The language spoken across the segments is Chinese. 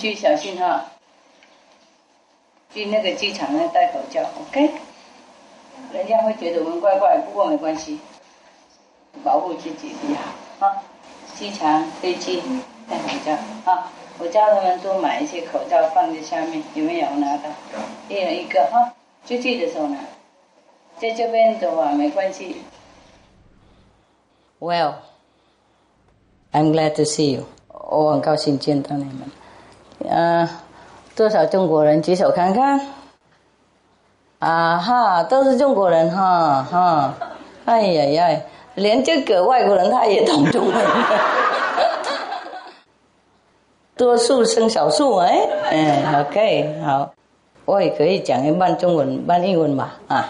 去小心哈，去那个机场那戴口罩，OK？人家会觉得我们怪怪，不过没关系，保护自己比较好啊。机场、飞机戴口罩啊！我叫他们多买一些口罩放在下面，有没有拿到？一人一个哈，出去的时候拿。在这边的话没关系。Well, I'm glad to see you. 我很高兴见到你们。呃，多少中国人举手看看？啊哈，都是中国人哈哈。哎呀呀，连这个外国人他也懂中文。多数生少数哎，嗯，OK，好，我也可以讲一半中文，半英文吧啊，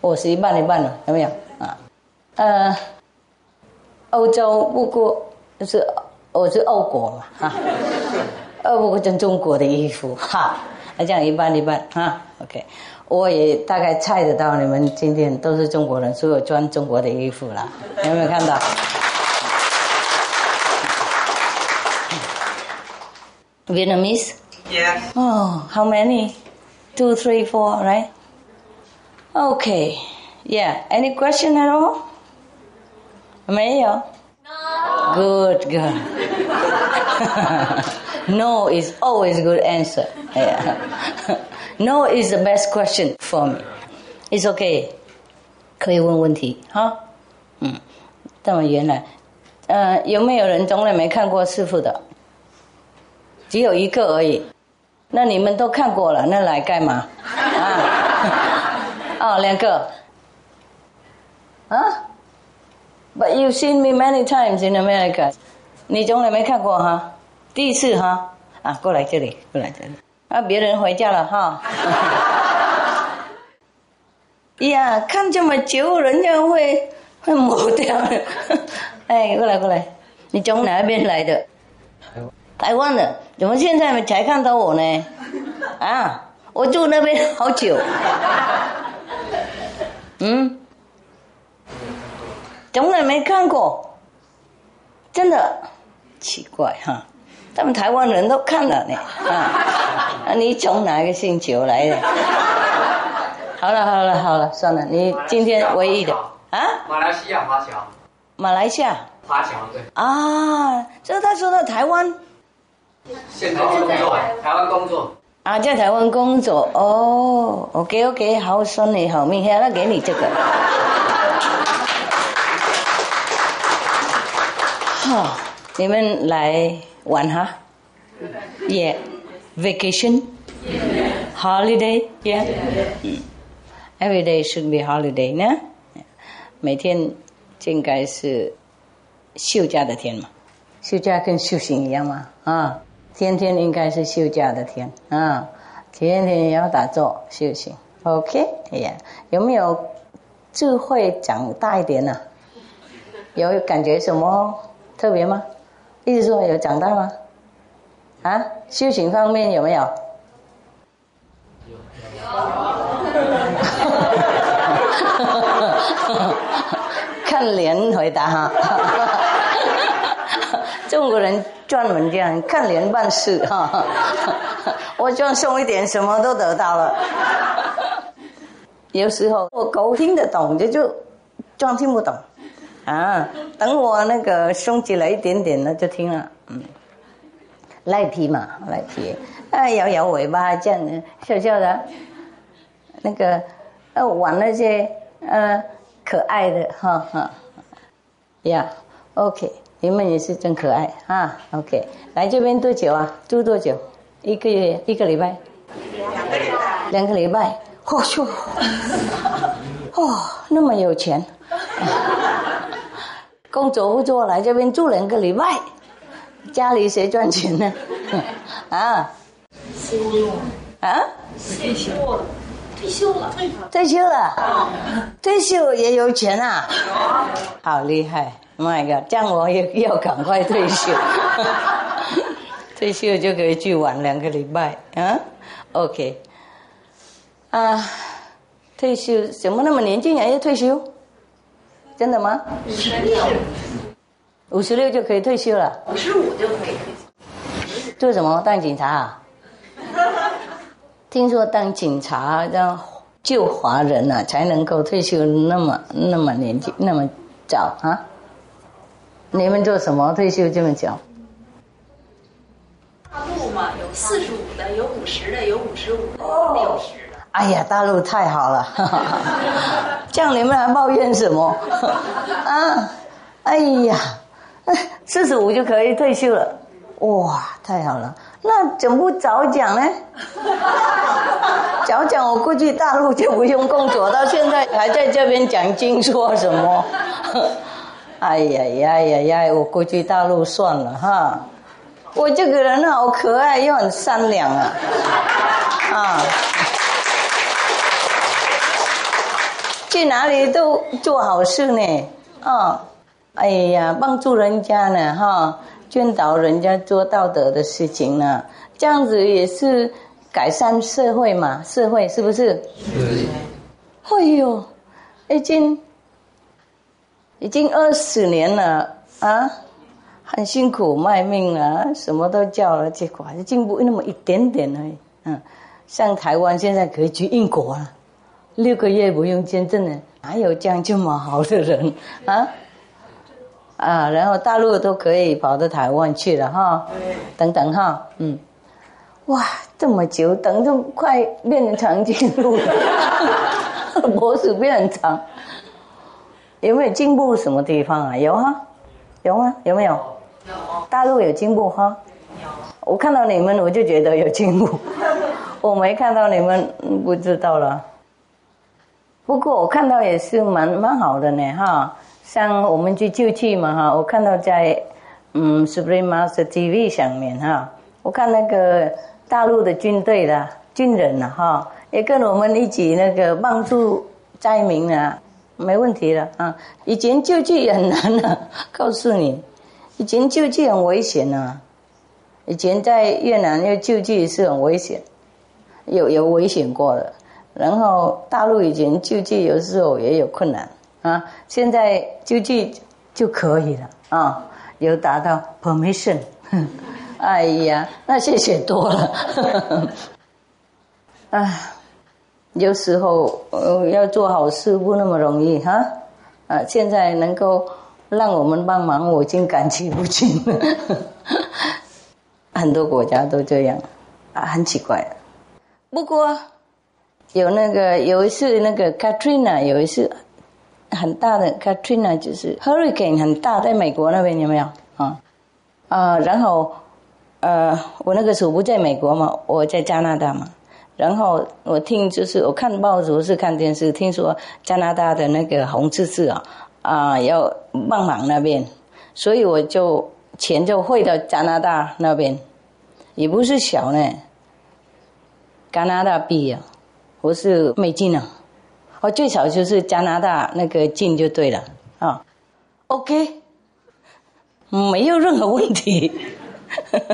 我是一半一半的，有没有啊？呃，欧洲不过就是我是欧国嘛哈。呃，不过穿中国的衣服哈，那这样一半一半哈，OK，我也大概猜得到你们今天都是中国人，所以我穿中国的衣服了，有没有看到？Vietnamese? Yes. Oh, how many? Two, three, four, right? Okay. Yeah. Any question at all? 没有。No. Good, good. No is always a good answer. Yeah. No is the best question for me. It's okay. 可以问问题哈。嗯，这么原来，呃，有没有人从来没看过师傅的？只有一个而已。那你们都看过了，那来干嘛？啊？哦，两个。啊？But you've seen me many times in America. 你从来没看过哈？第一次哈啊，过来这里，过来这里啊，别人回家了哈。哎 呀，看这么久，人家会会抹掉的。哎，过来过来，你从哪边来的？台湾的，怎么现在才看到我呢？啊，我住那边好久。嗯，从来没看过，真的奇怪哈。他们台湾人都看了呢，啊，你从哪个星球来的？好了好了好了，算了，你今天唯一的啊？马来西亚华侨。马来西亚。华侨对。啊，这他说到台湾。现在工作，台湾工作。啊，在台湾工作哦，OK OK，好，算你好命，那给你这个。好，你们来。玩哈，Yeah, vacation, holiday, Yeah, every day should be holiday 呢。每天应该是休假的天嘛，休假跟修行一样嘛啊，天天应该是休假的天啊，天天要打坐修行。OK，哎呀，有没有智慧长大一点呢？有感觉什么特别吗？意思说有长大吗？啊，修行方面有没有？有。看脸回答哈。中国人专门这样看脸办事哈。我装松一点，什么都得到了。有时候我狗听得懂，就就装听不懂。啊，等我那个松起来一点点呢，就听了。嗯，赖皮嘛，赖皮，啊，摇摇尾巴这样子，笑笑的。那个，呃，玩那些呃可爱的，哈哈。呀，OK，你们也是真可爱啊。OK，来这边多久啊？住多久？一个月？一个礼拜？两个礼拜。两个礼拜。嚯哟！哦，那么有钱。工作不做，来这边住两个礼拜，家里谁赚钱呢？啊？休了。啊？退休了。退休了。退休了。退休也有钱啊？好厉害！My God，这样我也要赶快退休。退休就可以去玩两个礼拜啊？OK。啊。退休怎么那么年轻人要退休？真的吗？五十六，五十六就可以退休了？五十五就可以退休。做什么？当警察啊？听说当警察要救华人啊，才能够退休那么那么年纪那么早啊？你们做什么退休这么久？大陆嘛，有四十五的，有五十的，有五十五的，有六十的。哎呀，大陆太好了，这样你们还抱怨什么？啊，哎呀，四十五就可以退休了，哇，太好了！那怎么不早讲呢？早讲，我估计大陆就不用工作，到现在还在这边讲经说什么？哎呀呀呀呀！我估计大陆算了哈。我这个人好可爱又很善良啊，啊，去哪里都做好事呢，啊，哎呀，帮助人家呢，哈，劝导人家做道德的事情呢，这样子也是改善社会嘛，社会是不是？是。哎呦，已经已经二十年了啊。很辛苦卖命啊，什么都叫了，结果还是进步那么一点点而已。嗯，像台湾现在可以去英国啊，六个月不用签证的，哪有这样这么好的人？啊？啊，然后大陆都可以跑到台湾去了哈，等等哈，嗯，哇，这么久等，就快变成长颈鹿了，脖子变很长，有没有进步什么地方啊？有哈，有吗？有没有？大陆有进步哈，我看到你们我就觉得有进步，我没看到你们不知道了。不过我看到也是蛮蛮好的呢哈，像我们去救济嘛哈，我看到在嗯 Supreme Master TV 上面哈，我看那个大陆的军队的军人呐哈，也跟我们一起那个帮助灾民啊，没问题了啊。以前救济也很难的，告诉你。以前救济很危险呐，以前在越南要救济是很危险，有有危险过的。然后大陆以前救济有时候也有困难啊，现在救济就可以了啊，有达到 permission。哎呀，那谢谢多了。啊，有时候呃要做好事不那么容易哈，啊，现在能够。让我们帮忙，我已经感激不尽了。很多国家都这样，啊，很奇怪。不过有那个有一次那个 Katrina，有一次很大的 Katrina，就是 Hurricane 很大，在美国那边有没有啊？啊，然后呃，我那个时候不在美国嘛，我在加拿大嘛。然后我听就是我看报纸是看电视，听说加拿大的那个红十字啊。啊，要帮忙那边，所以我就钱就汇到加拿大那边，也不是小呢，加拿大币啊，不是美金啊，我最少就是加拿大那个金就对了啊，OK，没有任何问题，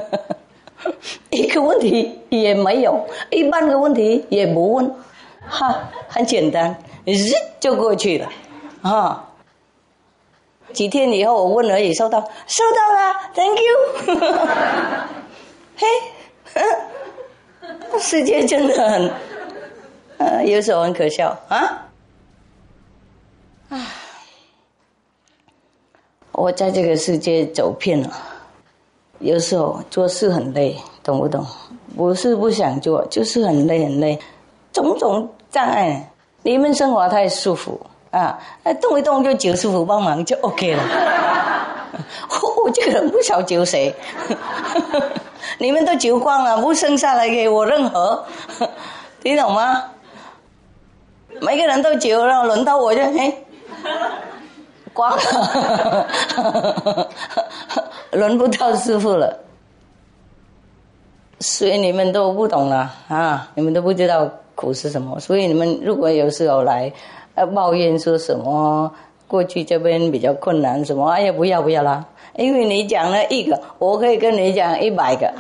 一个问题也没有，一半个问题也不问，哈，很简单，日就过去了，啊。几天以后，我问而已，收到，收到了，Thank you。嘿，世界真的很，呃，有时候很可笑啊。啊，我在这个世界走遍了，有时候做事很累，懂不懂？不是不想做，就是很累很累，种种障碍，你们生活太舒服。啊，那动一动就求师傅帮忙就 OK 了。我 我这个人不晓求谁，你们都求光了，不生下来给我任何，听懂吗？每个人都求，然后轮到我就嘿，光了，轮不到师傅了。所以你们都不懂了啊，你们都不知道苦是什么。所以你们如果有时候来。呃抱怨说什么？过去这边比较困难，什么？哎呀，不要不要啦！因为你讲了一个，我可以跟你讲一百个，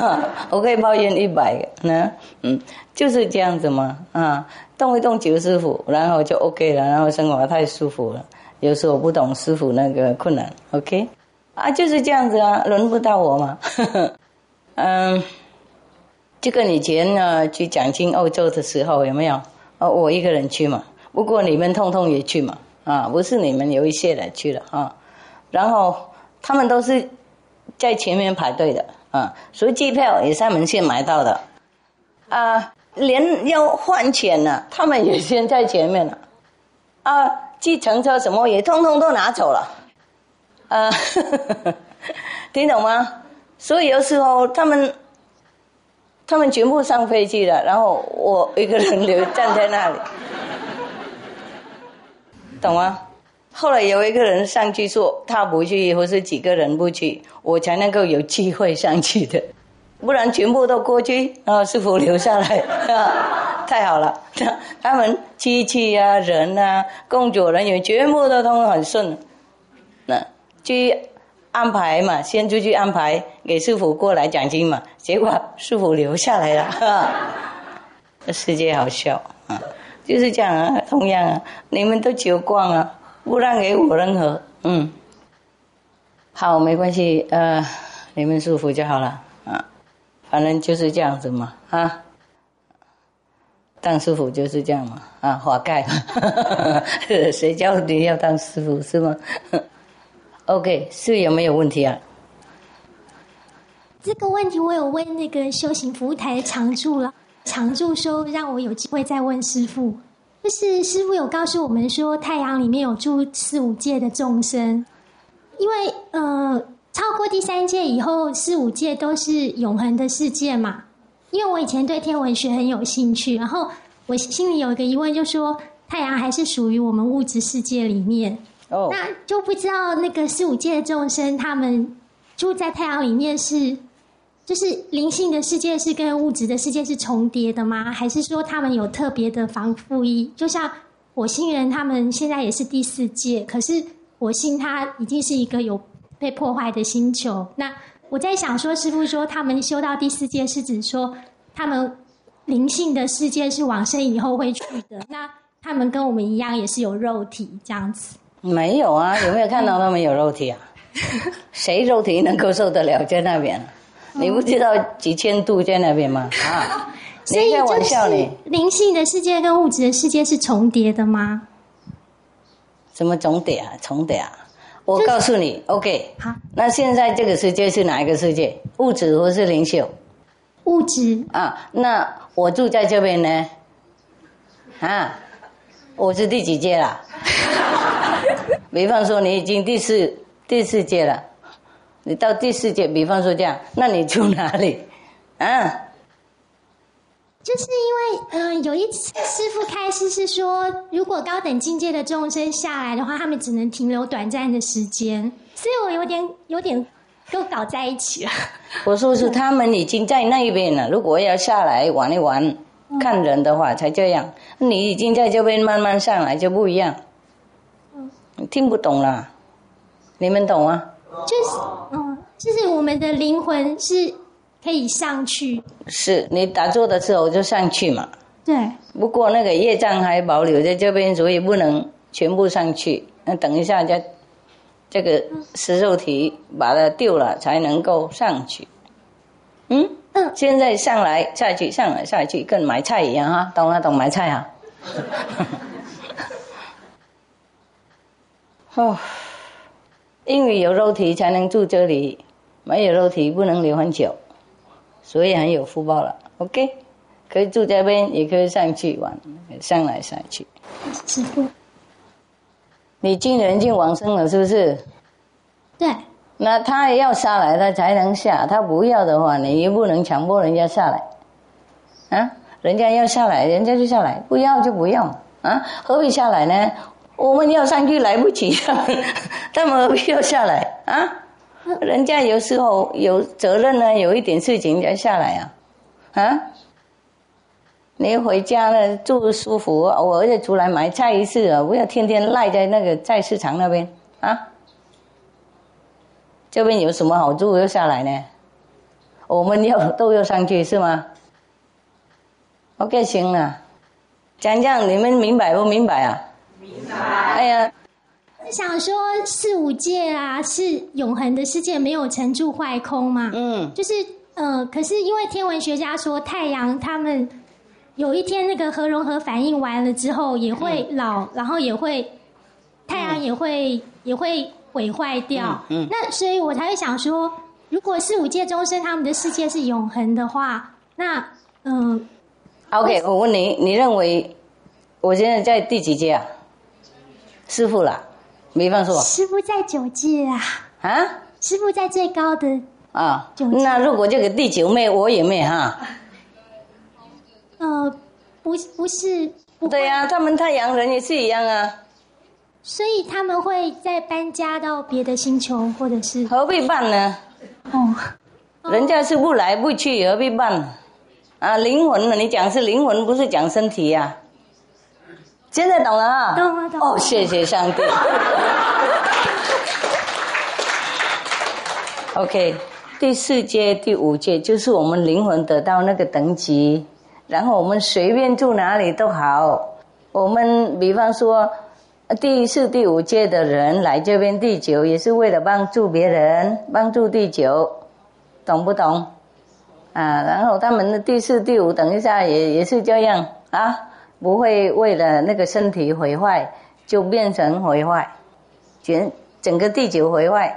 我可以抱怨一百个，呢，嗯，就是这样子嘛，啊，动一动九师傅，然后就 OK 了，然后生活太舒服了。有时候不懂师傅那个困难，OK，啊，就是这样子啊，轮不到我嘛，嗯，就跟以前呢去讲经欧洲的时候有没有？哦，我一个人去嘛，不过你们通通也去嘛。啊，不是你们有一些人去了啊，然后他们都是在前面排队的啊，所以机票也在门线买到的。啊，连要换钱呢，他们也先在前面了。啊，计程车什么也通通都拿走了。啊，听懂吗？所以有时候他们他们全部上飞机了，然后我一个人留站在那里。懂吗？后来有一个人上去说他不去，或是几个人不去，我才能够有机会上去的，不然全部都过去，然后师傅留下来，太好了。他们机器啊、人啊、工作人员全部都通很顺，那去安排嘛，先出去安排给师傅过来奖金嘛，结果师傅留下来了，这世界好笑！就是这样啊，同样啊，你们都酒光了，不让给我任何，嗯，好，没关系，呃，你们舒服就好了啊，反正就是这样子嘛，啊，当师傅就是这样嘛，啊，华盖，谁叫你要当师傅是吗？OK，是有没有问题啊？这个问题我有问那个修行服务台的常驻了。常住说让我有机会再问师傅，就是师傅有告诉我们说，太阳里面有住四五界的众生，因为呃，超过第三界以后，四五界都是永恒的世界嘛。因为我以前对天文学很有兴趣，然后我心里有一个疑问，就说太阳还是属于我们物质世界里面，哦，那就不知道那个四五界的众生，他们住在太阳里面是。就是灵性的世界是跟物质的世界是重叠的吗？还是说他们有特别的防护衣？就像火星人，他们现在也是第四届，可是火星它已经是一个有被破坏的星球。那我在想说，师傅说他们修到第四届，是指说他们灵性的世界是往生以后会去的。那他们跟我们一样，也是有肉体这样子？没有啊，有没有看到他们有肉体啊？谁肉体能够受得了在那边？你不知道几千度在那边吗？啊，你开玩笑你？灵性的世界跟物质的世界是重叠的吗？什么重叠啊？重叠啊！我告诉你，OK。好，那现在这个世界是哪一个世界？物质或是灵秀？物质。啊，那我住在这边呢？啊，我是第几届了？比方说，你已经第四第四届了。你到第四界，比方说这样，那你住哪里？啊？就是因为，嗯，有一次师傅开示是说，如果高等境界的众生下来的话，他们只能停留短暂的时间，所以我有点有点都搞在一起了。我说是他们已经在那边了，如果要下来玩一玩、看人的话，才这样。你已经在这边慢慢上来就不一样。嗯，听不懂了，你们懂啊？就是，嗯，就是我们的灵魂是可以上去。是你打坐的时候就上去嘛？对。不过那个业障还保留在这边，所以不能全部上去。那等一下，再这个食肉体把它丢了，才能够上去。嗯嗯。现在上来下去，上来下去，跟买菜一样哈，懂了懂买菜啊。哦。因为有肉体才能住这里，没有肉体不能留很久，所以很有福报了。OK，可以住这边，也可以上去玩，上来上去。师傅，你进人进往生了，是不是？对。那他要下来，他才能下；他不要的话，你又不能强迫人家下来。啊，人家要下来，人家就下来；不要就不要。啊，何必下来呢？我们要上去来不及，他们何必要下来啊？人家有时候有责任呢，有一点事情要下来啊，啊？你回家呢住舒服，我儿子出来买菜一次啊，不要天天赖在那个菜市场那边啊。这边有什么好住要下来呢？我们要都要上去是吗？OK，行了，讲讲你们明白不明白啊？哎呀，想说四五界啊是永恒的世界，没有成住坏空嘛。嗯，就是呃，可是因为天文学家说太阳他们。有一天，那个核融合反应完了之后，也会老，然后也会太阳也会也会毁坏掉。嗯，那所以我才会想说，如果四五界终身他们的世界是永恒的话，那嗯，OK，我问你，你认为我现在在第几界啊？师傅啦，没放错，师傅在九界啊。啊？师傅在最高的啊。那如果这个第九妹，我也妹哈。呃，不，不是，对呀，他们太阳人也是一样啊。所以他们会再搬家到别的星球，或者是何必办呢？哦，人家是不来不去，何必办？啊，灵魂呢？你讲是灵魂，不是讲身体呀？现在懂了啊？懂了，懂了。哦，谢谢上帝。OK，第四阶、第五阶就是我们灵魂得到那个等级。然后我们随便住哪里都好。我们比方说，第四、第五届的人来这边第九，也是为了帮助别人，帮助第九，懂不懂？啊，然后他们的第四、第五，等一下也也是这样啊，不会为了那个身体毁坏就变成毁坏，全整个地球毁坏，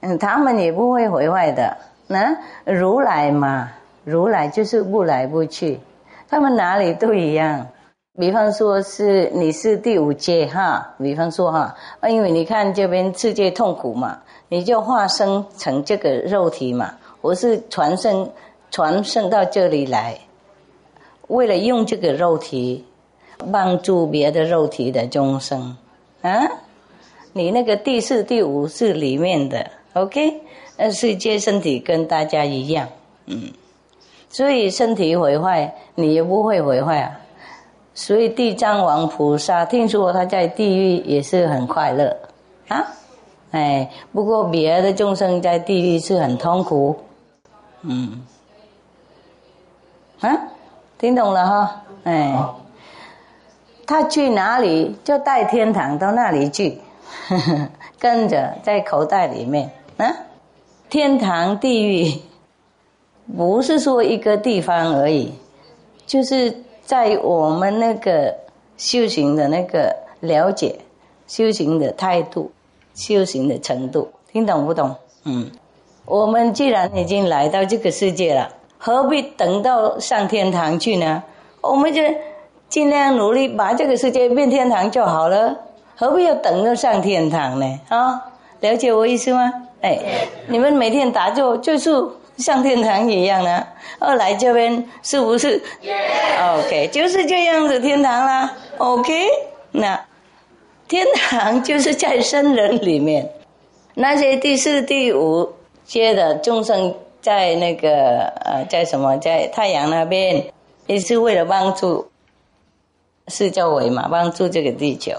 嗯，他们也不会毁坏的。那如来嘛，如来就是不来不去。他们哪里都一样，比方说是你是第五阶哈，比方说哈，因为你看这边世界痛苦嘛，你就化生成这个肉体嘛，我是传生传生到这里来，为了用这个肉体帮助别的肉体的众生。啊，你那个第四第五是里面的，OK，那世界身体跟大家一样，嗯。所以身体毁坏，你也不会毁坏啊。所以地藏王菩萨听说他在地狱也是很快乐。啊，哎，不过别的众生在地狱是很痛苦，嗯，啊，听懂了哈，哎，他去哪里就带天堂到那里去，跟着在口袋里面啊，天堂地狱。不是说一个地方而已，就是在我们那个修行的那个了解、修行的态度、修行的程度，听懂不懂？嗯，我们既然已经来到这个世界了，何必等到上天堂去呢？我们就尽量努力把这个世界变天堂就好了，何必要等着上天堂呢？啊，了解我意思吗？哎，你们每天打坐就是。上天堂一样呢？二来这边是不是？OK，就是这样子天堂啦。OK，那天堂就是在生人里面，那些第四、第五阶的众生在那个呃，在什么，在太阳那边，也是为了帮助四周围嘛，帮助这个地球。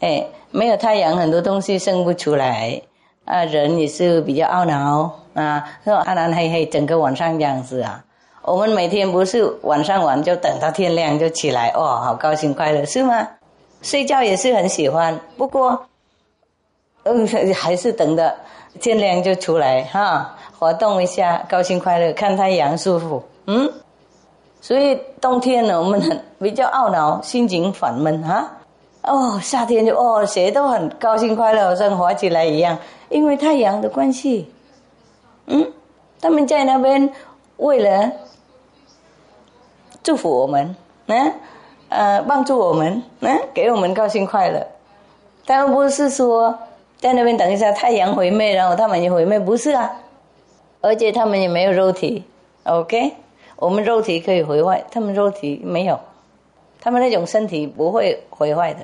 哎，没有太阳，很多东西生不出来。啊，人也是比较懊恼啊，说暗暗黑黑，整个晚上这样子啊。我们每天不是晚上玩就等到天亮就起来，哇，好高兴快乐是吗？睡觉也是很喜欢，不过，嗯，还是等的天亮就出来哈，活动一下，高兴快乐，看太阳舒服，嗯。所以冬天呢，我们很比较懊恼，心情烦闷哈。哦，夏天就哦，谁都很高兴快乐，好像活起来一样。因为太阳的关系，嗯，他们在那边为了祝福我们，嗯，呃，帮助我们，嗯，给我们高兴快乐。他们不是说在那边等一下太阳毁灭，然后他们也毁灭，不是啊。而且他们也没有肉体，OK？我们肉体可以毁坏，他们肉体没有，他们那种身体不会毁坏的。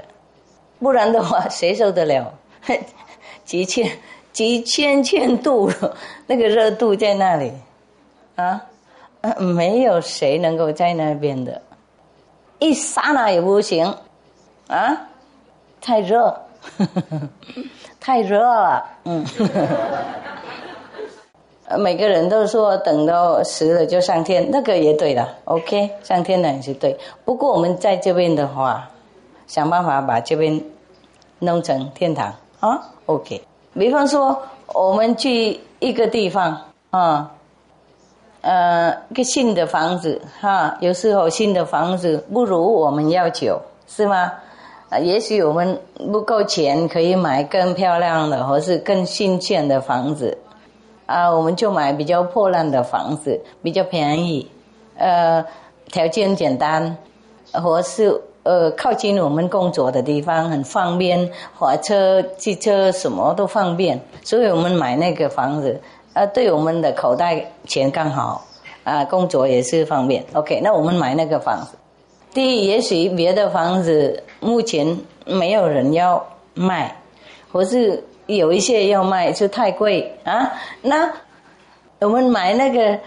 不然的话，谁受得了？几千。几千千度，那个热度在那里，啊，没有谁能够在那边的，一刹那也不行啊，太热，太热了，嗯。每个人都说等到死了就上天，那个也对了，OK，上天了也是对。不过我们在这边的话，想办法把这边弄成天堂啊，OK。比方说，我们去一个地方啊，呃，一个新的房子哈，有时候新的房子不如我们要求，是吗？也许我们不够钱，可以买更漂亮的或是更新鲜的房子。啊，我们就买比较破烂的房子，比较便宜，呃，条件简单，或是呃靠近我们工作的地方，很方便，火车、汽车什么都方便，所以我们买那个房子，啊，对我们的口袋钱刚好，啊，工作也是方便。OK，那我们买那个房子。第一，也许别的房子目前没有人要卖，或是。有一些要卖就太贵啊，那我们买那个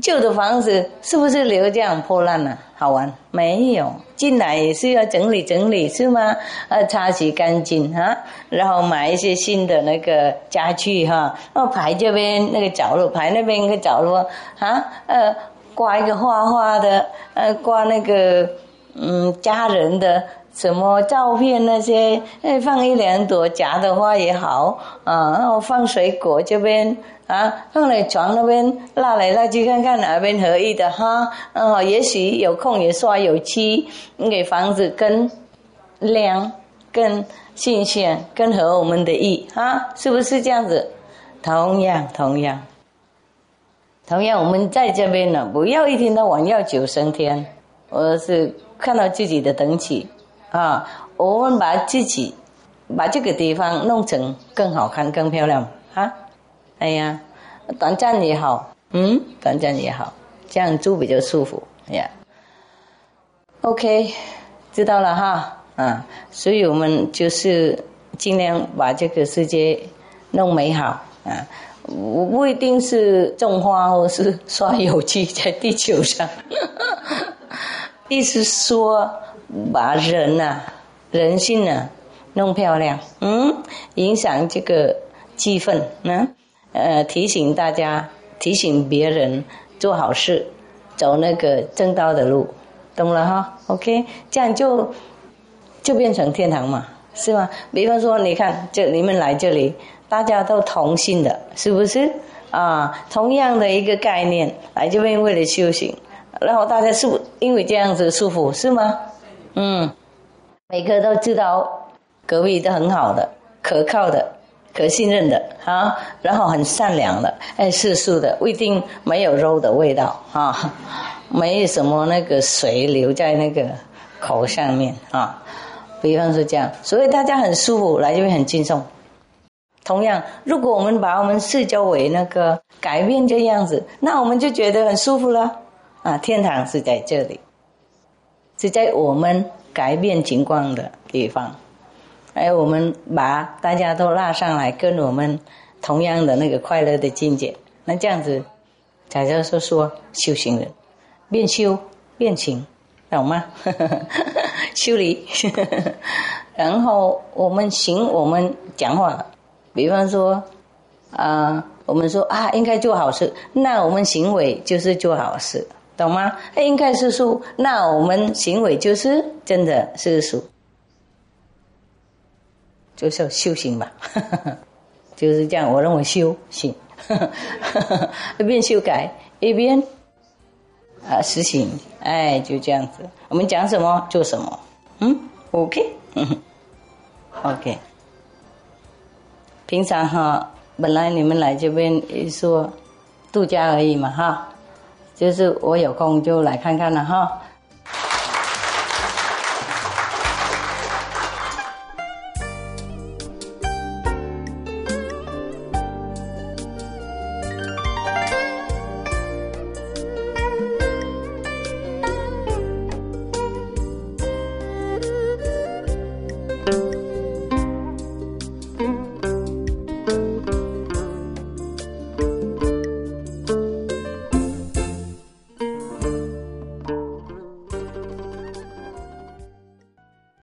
旧的房子是不是留这样破烂呢？好玩没有？进来也是要整理整理是吗？呃，擦洗干净啊，然后买一些新的那个家具哈，然后排这边那个角落，排那边一个角落啊，呃，挂一个画画的，呃，挂那个嗯家人的。什么照片那些，哎，放一两朵假的花也好啊，然后放水果这边啊，放在床那边拉来拉去看看哪边合意的哈，嗯，也许有空也刷油漆，给房子更亮、更新鲜、更合我们的意啊，是不是这样子？同样，同样，同样，我们在这边呢，不要一天到晚要九升天，而是看到自己的等起。啊，我们把自己把这个地方弄成更好看、更漂亮啊！哎呀，短暂也好，嗯，短暂也好，这样住比较舒服哎呀。OK，知道了哈，啊，所以我们就是尽量把这个世界弄美好啊，不不一定是种花或是 刷油漆在地球上，意思说。把人呐，人性呐弄漂亮，嗯，影响这个气氛，嗯，呃，提醒大家，提醒别人做好事，走那个正道的路，懂了哈？OK，这样就就变成天堂嘛，是吗？比方说，你看，这你们来这里，大家都同性的，是不是？啊，同样的一个概念，来这边为了修行，然后大家是因为这样子舒服，是吗？嗯，每个都知道隔壁都很好的、可靠的、可信任的啊，然后很善良的，爱，世俗的，不一定没有肉的味道啊，没有什么那个水留在那个口上面啊，比方说这样，所以大家很舒服，来这边很轻松。同样，如果我们把我们四周围那个改变这样子，那我们就觉得很舒服了啊，天堂是在这里。是在我们改变情况的地方，哎，我们把大家都拉上来，跟我们同样的那个快乐的境界，那这样子，才叫做说修行人变修变情，懂吗？修理，然后我们行，我们讲话，比方说啊，我们说啊，应该做好事，那我们行为就是做好事。懂吗？应该是说，那我们行为就是真的是属，就是修行吧，就是这样。我认为修行，一边修改一边啊实行，哎，就这样子。我们讲什么做什么，嗯，OK，嗯，OK。平常哈，本来你们来这边说度假而已嘛，哈。就是我有空就来看看了哈，